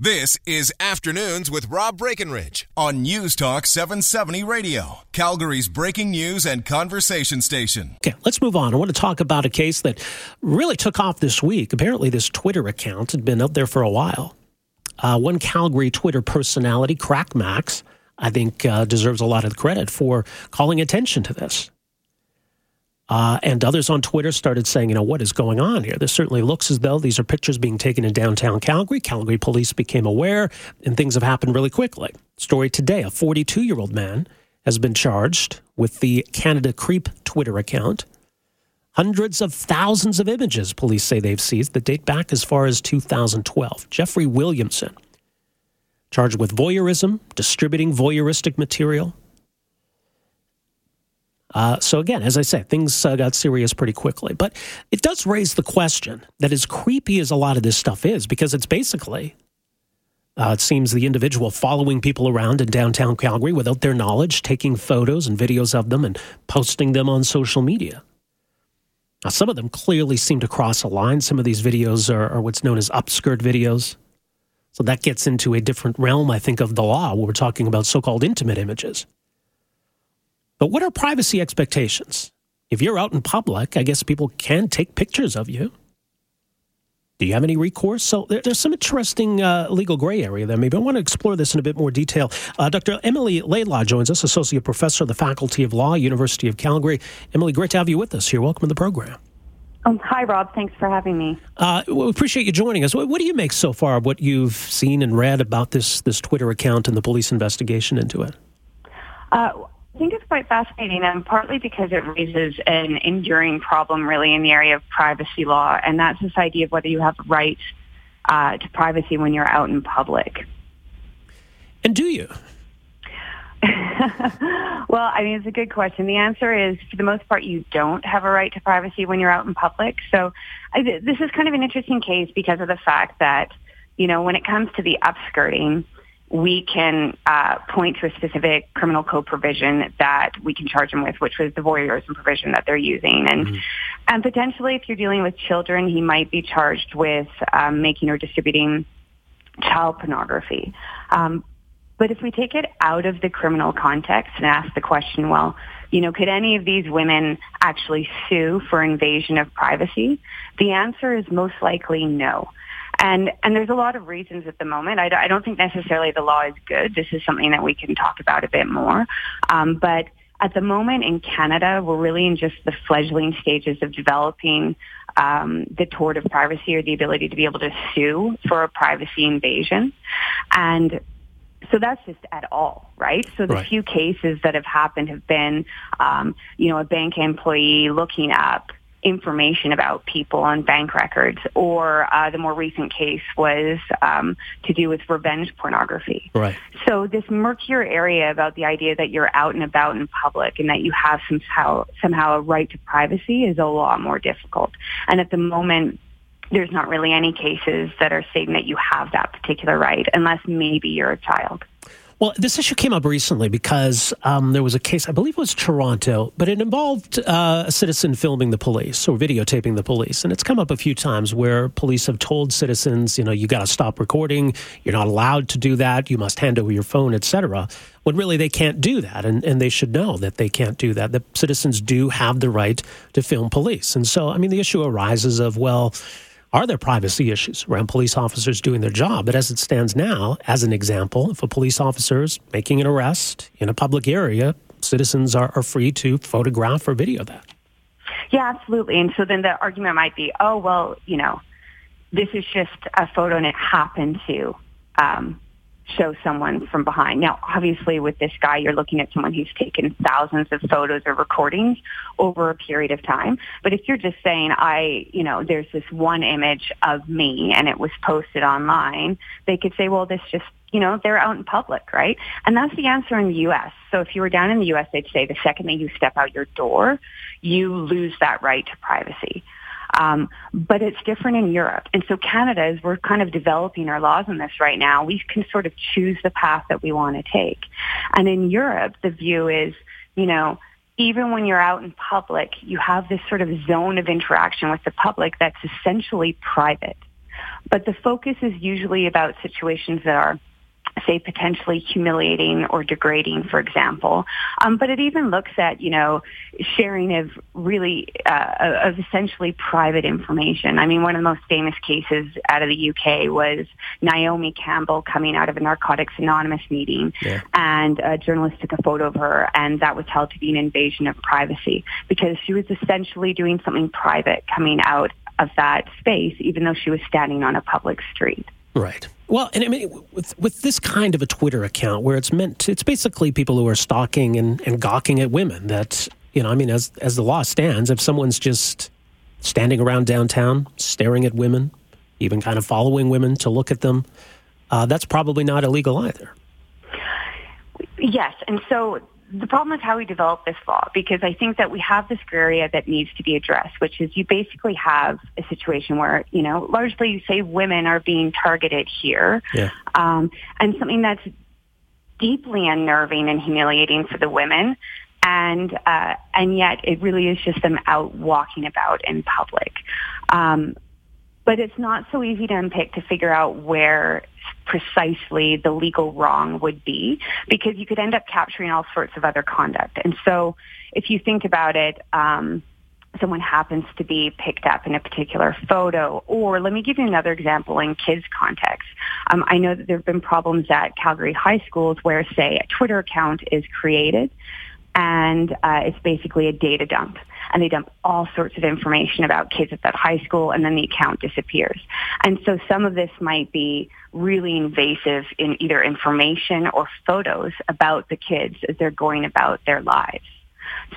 This is Afternoons with Rob Breckenridge on News Talk 770 Radio, Calgary's breaking news and conversation station. Okay, let's move on. I want to talk about a case that really took off this week. Apparently, this Twitter account had been up there for a while. Uh, one Calgary Twitter personality, Crackmacs, I think uh, deserves a lot of credit for calling attention to this. Uh, and others on Twitter started saying, you know, what is going on here? This certainly looks as though these are pictures being taken in downtown Calgary. Calgary police became aware, and things have happened really quickly. Story today a 42 year old man has been charged with the Canada Creep Twitter account. Hundreds of thousands of images, police say they've seized, that date back as far as 2012. Jeffrey Williamson, charged with voyeurism, distributing voyeuristic material, uh, so again, as I said, things uh, got serious pretty quickly. But it does raise the question that as creepy as a lot of this stuff is, because it's basically, uh, it seems the individual following people around in downtown Calgary without their knowledge, taking photos and videos of them and posting them on social media. Now, some of them clearly seem to cross a line. Some of these videos are, are what's known as upskirt videos. So that gets into a different realm, I think, of the law where we're talking about so called intimate images. But what are privacy expectations? If you're out in public, I guess people can take pictures of you. Do you have any recourse? So there, there's some interesting uh, legal gray area there. Maybe I want to explore this in a bit more detail. Uh, Dr. Emily Laidlaw joins us, Associate Professor of the Faculty of Law, University of Calgary. Emily, great to have you with us here. Welcome to the program. Um, hi, Rob. Thanks for having me. Uh, we appreciate you joining us. What, what, do you make so far of what you've seen and read about this this Twitter account and the police investigation into it? Uh, I think it's quite fascinating, and partly because it raises an enduring problem, really, in the area of privacy law, and that's this idea of whether you have a right uh, to privacy when you're out in public. And do you? well, I mean, it's a good question. The answer is, for the most part, you don't have a right to privacy when you're out in public. So, I, this is kind of an interesting case because of the fact that, you know, when it comes to the upskirting, we can uh, point to a specific criminal code provision that we can charge them with, which was the voyeurism provision that they're using. And, mm-hmm. and potentially, if you're dealing with children, he might be charged with um, making or distributing child pornography. Um, but if we take it out of the criminal context and ask the question, well, you know, could any of these women actually sue for invasion of privacy? The answer is most likely no. And, and there's a lot of reasons at the moment. I, I don't think necessarily the law is good. This is something that we can talk about a bit more. Um, but at the moment in Canada, we're really in just the fledgling stages of developing um, the tort of privacy or the ability to be able to sue for a privacy invasion. And so that's just at all, right? So the right. few cases that have happened have been, um, you know, a bank employee looking up information about people on bank records, or uh, the more recent case was um, to do with revenge pornography. Right. So this murkier area about the idea that you're out and about in public and that you have somehow somehow a right to privacy is a lot more difficult. And at the moment, there's not really any cases that are saying that you have that particular right, unless maybe you're a child. Well, this issue came up recently because um, there was a case, I believe it was Toronto, but it involved uh, a citizen filming the police or videotaping the police. And it's come up a few times where police have told citizens, you know, you got to stop recording, you're not allowed to do that, you must hand over your phone, etc. When really they can't do that, and, and they should know that they can't do that. The citizens do have the right to film police. And so, I mean, the issue arises of, well, are there privacy issues around police officers doing their job? But as it stands now, as an example, if a police officer is making an arrest in a public area, citizens are, are free to photograph or video that. Yeah, absolutely. And so then the argument might be, oh, well, you know, this is just a photo and it happened to um, show someone from behind. Now, obviously, with this guy, you're looking at someone who's taken thousands of photos or recordings over a period of time. But if you're just saying, I, you know, there's this one image of me and it was posted online, they could say, well, this just, you know, they're out in public, right? And that's the answer in the U.S. So if you were down in the U.S., they'd say the second that you step out your door, you lose that right to privacy. Um, but it's different in Europe. And so Canada, as we're kind of developing our laws on this right now, we can sort of choose the path that we want to take. And in Europe, the view is, you know, even when you're out in public, you have this sort of zone of interaction with the public that's essentially private. But the focus is usually about situations that are say potentially humiliating or degrading, for example. Um, but it even looks at you know sharing of really uh, of essentially private information. I mean, one of the most famous cases out of the UK was Naomi Campbell coming out of a Narcotics Anonymous meeting, yeah. and a journalist took a photo of her, and that was held to be an invasion of privacy because she was essentially doing something private coming out of that space, even though she was standing on a public street. Right. Well, and I mean, with with this kind of a Twitter account where it's meant to, it's basically people who are stalking and, and gawking at women. That you know, I mean, as as the law stands, if someone's just standing around downtown staring at women, even kind of following women to look at them, uh, that's probably not illegal either. Yes, and so the problem is how we develop this law because I think that we have this gray area that needs to be addressed, which is you basically have a situation where, you know, largely you say women are being targeted here. Yeah. Um, and something that's deeply unnerving and humiliating for the women. And, uh, and yet it really is just them out walking about in public. Um, but it's not so easy to unpick to figure out where precisely the legal wrong would be because you could end up capturing all sorts of other conduct. And so if you think about it, um, someone happens to be picked up in a particular photo. Or let me give you another example in kids context. Um, I know that there have been problems at Calgary high schools where, say, a Twitter account is created and uh, it's basically a data dump and they dump all sorts of information about kids at that high school and then the account disappears. And so some of this might be really invasive in either information or photos about the kids as they're going about their lives.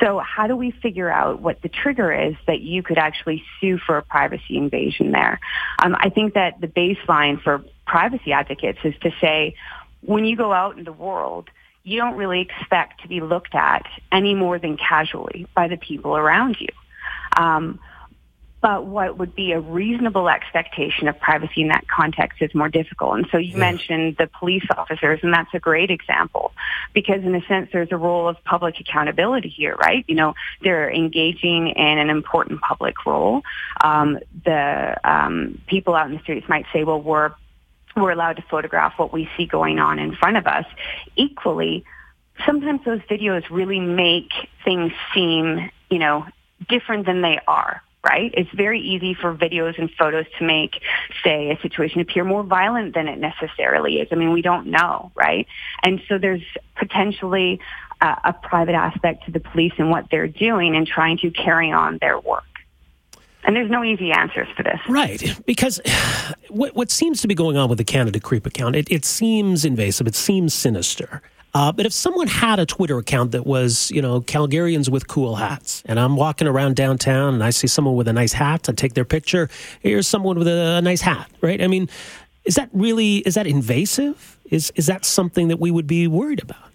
So how do we figure out what the trigger is that you could actually sue for a privacy invasion there? Um, I think that the baseline for privacy advocates is to say, when you go out in the world, you don't really expect to be looked at any more than casually by the people around you. Um, but what would be a reasonable expectation of privacy in that context is more difficult. And so you yeah. mentioned the police officers, and that's a great example because in a sense there's a role of public accountability here, right? You know, they're engaging in an important public role. Um, the um, people out in the streets might say, well, we're we're allowed to photograph what we see going on in front of us. Equally, sometimes those videos really make things seem, you know, different than they are, right? It's very easy for videos and photos to make, say, a situation appear more violent than it necessarily is. I mean, we don't know, right? And so there's potentially a, a private aspect to the police and what they're doing in trying to carry on their work. And there's no easy answers for this. Right. Because what, what seems to be going on with the Canada Creep account, it, it seems invasive, it seems sinister. Uh, but if someone had a Twitter account that was, you know, Calgarians with cool hats, and I'm walking around downtown and I see someone with a nice hat, I take their picture. Here's someone with a, a nice hat, right? I mean, is that really is that invasive? Is is that something that we would be worried about?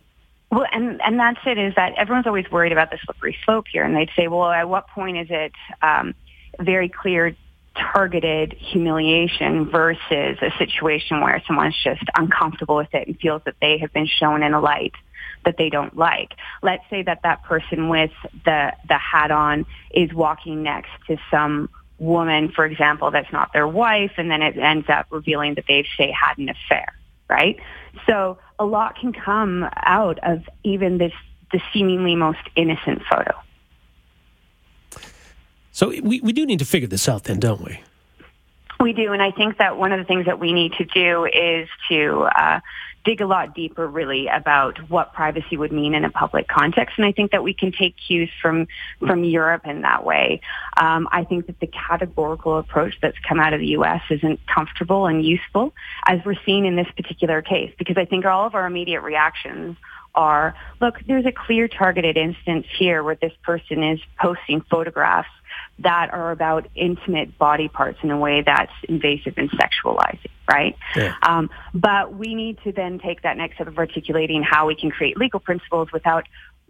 Well, and and that's it. Is that everyone's always worried about the slippery slope here, and they'd say, well, at what point is it? Um, very clear targeted humiliation versus a situation where someone's just uncomfortable with it and feels that they have been shown in a light that they don't like. Let's say that that person with the the hat on is walking next to some woman, for example, that's not their wife, and then it ends up revealing that they've say had an affair, right? So a lot can come out of even this the seemingly most innocent photo. So we, we do need to figure this out then, don't we? We do, and I think that one of the things that we need to do is to uh, dig a lot deeper really about what privacy would mean in a public context. And I think that we can take cues from, from Europe in that way. Um, I think that the categorical approach that's come out of the U.S. isn't comfortable and useful as we're seeing in this particular case because I think all of our immediate reactions are, look, there's a clear targeted instance here where this person is posting photographs that are about intimate body parts in a way that's invasive and sexualizing, right? Yeah. Um, but we need to then take that next step of articulating how we can create legal principles without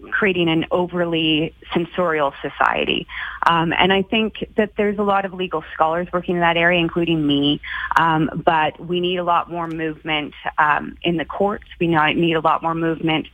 creating an overly censorial society. Um, and I think that there's a lot of legal scholars working in that area, including me. Um, but we need a lot more movement um, in the courts. We need a lot more movement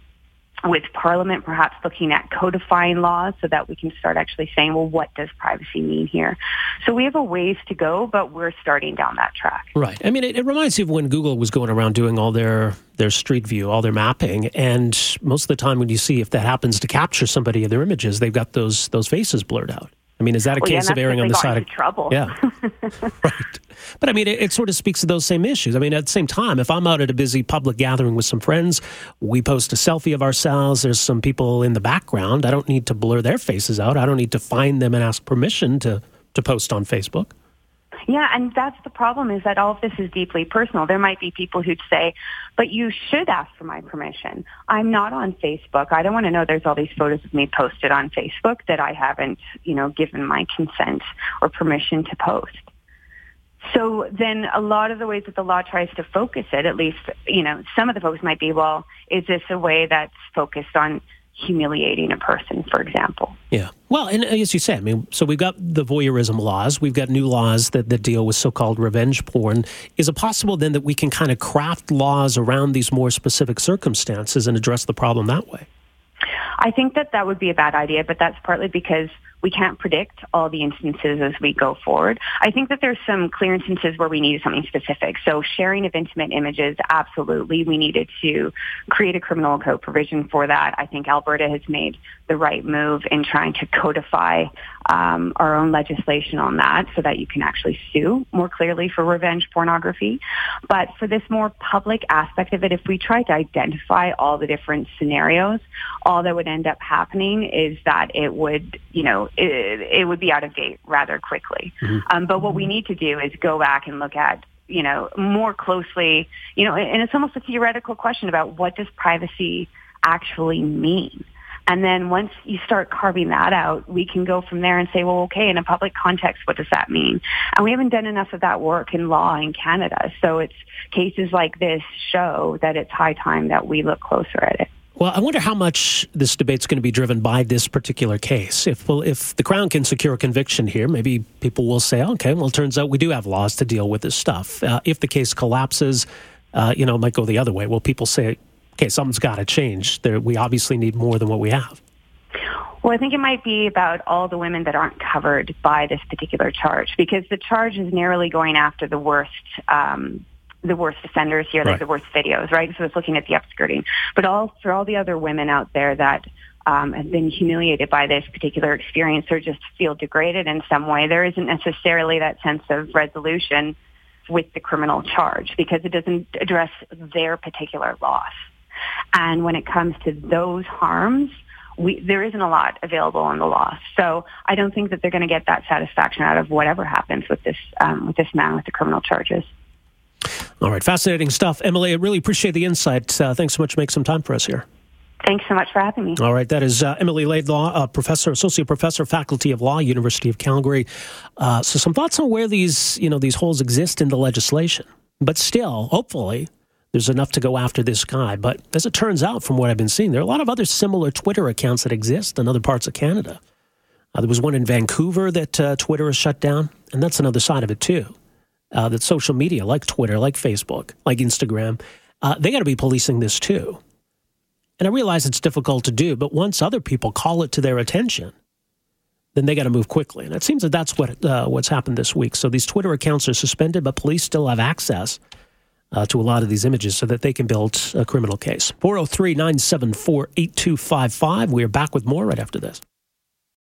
with Parliament perhaps looking at codifying laws so that we can start actually saying, well, what does privacy mean here? So we have a ways to go, but we're starting down that track. Right. I mean, it, it reminds me of when Google was going around doing all their their street view, all their mapping, and most of the time when you see if that happens to capture somebody in their images, they've got those those faces blurred out. I mean, is that a well, case yeah, of erring on the side of trouble? Yeah, right. But I mean, it, it, sort of speaks to those same issues. I mean, at the same time, if I'm out at a busy public gathering with some friends, we post a selfie of ourselves. There's some people in the background. I don't need to blur their faces out. I don't need to find them and ask permission to to post on Facebook. Yeah, and that's the problem is that all of this is deeply personal. There might be people who'd say, but you should ask for my permission. I'm not on Facebook. I don't want to know there's all these photos of me posted on Facebook that I haven't, you know, given my consent or permission to post. So then a lot of the ways that the law tries to focus it, at least, you know, some of the focus might be, well, is this a way that's focused on humiliating a person, for example. Yeah. Well, and as you said, I mean, so we've got the voyeurism laws, we've got new laws that, that deal with so called revenge porn. Is it possible then that we can kind of craft laws around these more specific circumstances and address the problem that way? I think that that would be a bad idea, but that's partly because we can't predict all the instances as we go forward. I think that there's some clear instances where we needed something specific. So sharing of intimate images, absolutely. We needed to create a criminal code provision for that. I think Alberta has made the right move in trying to codify um, our own legislation on that so that you can actually sue more clearly for revenge pornography. But for this more public aspect of it, if we try to identify all the different scenarios, all that would end up happening is that it would, you know, it, it would be out of date rather quickly. Mm-hmm. Um, but what we need to do is go back and look at you know, more closely, you know, and it's almost a theoretical question about what does privacy actually mean? And then once you start carving that out, we can go from there and say, well, okay, in a public context, what does that mean? And we haven't done enough of that work in law in Canada. So it's cases like this show that it's high time that we look closer at it. Well, I wonder how much this debate's going to be driven by this particular case. If well, if the Crown can secure a conviction here, maybe people will say, okay, well, it turns out we do have laws to deal with this stuff. Uh, if the case collapses, uh, you know, it might go the other way. Well, people say, okay, something's got to change. There, we obviously need more than what we have. Well, I think it might be about all the women that aren't covered by this particular charge because the charge is narrowly going after the worst. Um, the worst offenders here, like right. the worst videos, right? So it's looking at the upskirting. But all for all the other women out there that um, have been humiliated by this particular experience or just feel degraded in some way, there isn't necessarily that sense of resolution with the criminal charge because it doesn't address their particular loss. And when it comes to those harms, we, there isn't a lot available in the law. So I don't think that they're going to get that satisfaction out of whatever happens with this um, with this man with the criminal charges. All right, fascinating stuff, Emily. I really appreciate the insight. Uh, thanks so much for making some time for us here. Thanks so much for having me. All right, that is uh, Emily Laidlaw, uh, professor, associate professor, faculty of law, University of Calgary. Uh, so, some thoughts on where these you know these holes exist in the legislation, but still, hopefully, there's enough to go after this guy. But as it turns out, from what I've been seeing, there are a lot of other similar Twitter accounts that exist in other parts of Canada. Uh, there was one in Vancouver that uh, Twitter has shut down, and that's another side of it too. Uh, that social media, like Twitter, like Facebook, like Instagram, uh, they got to be policing this too. And I realize it's difficult to do, but once other people call it to their attention, then they got to move quickly. And it seems that that's what uh, what's happened this week. So these Twitter accounts are suspended, but police still have access uh, to a lot of these images so that they can build a criminal case. 403 974 8255. We are back with more right after this.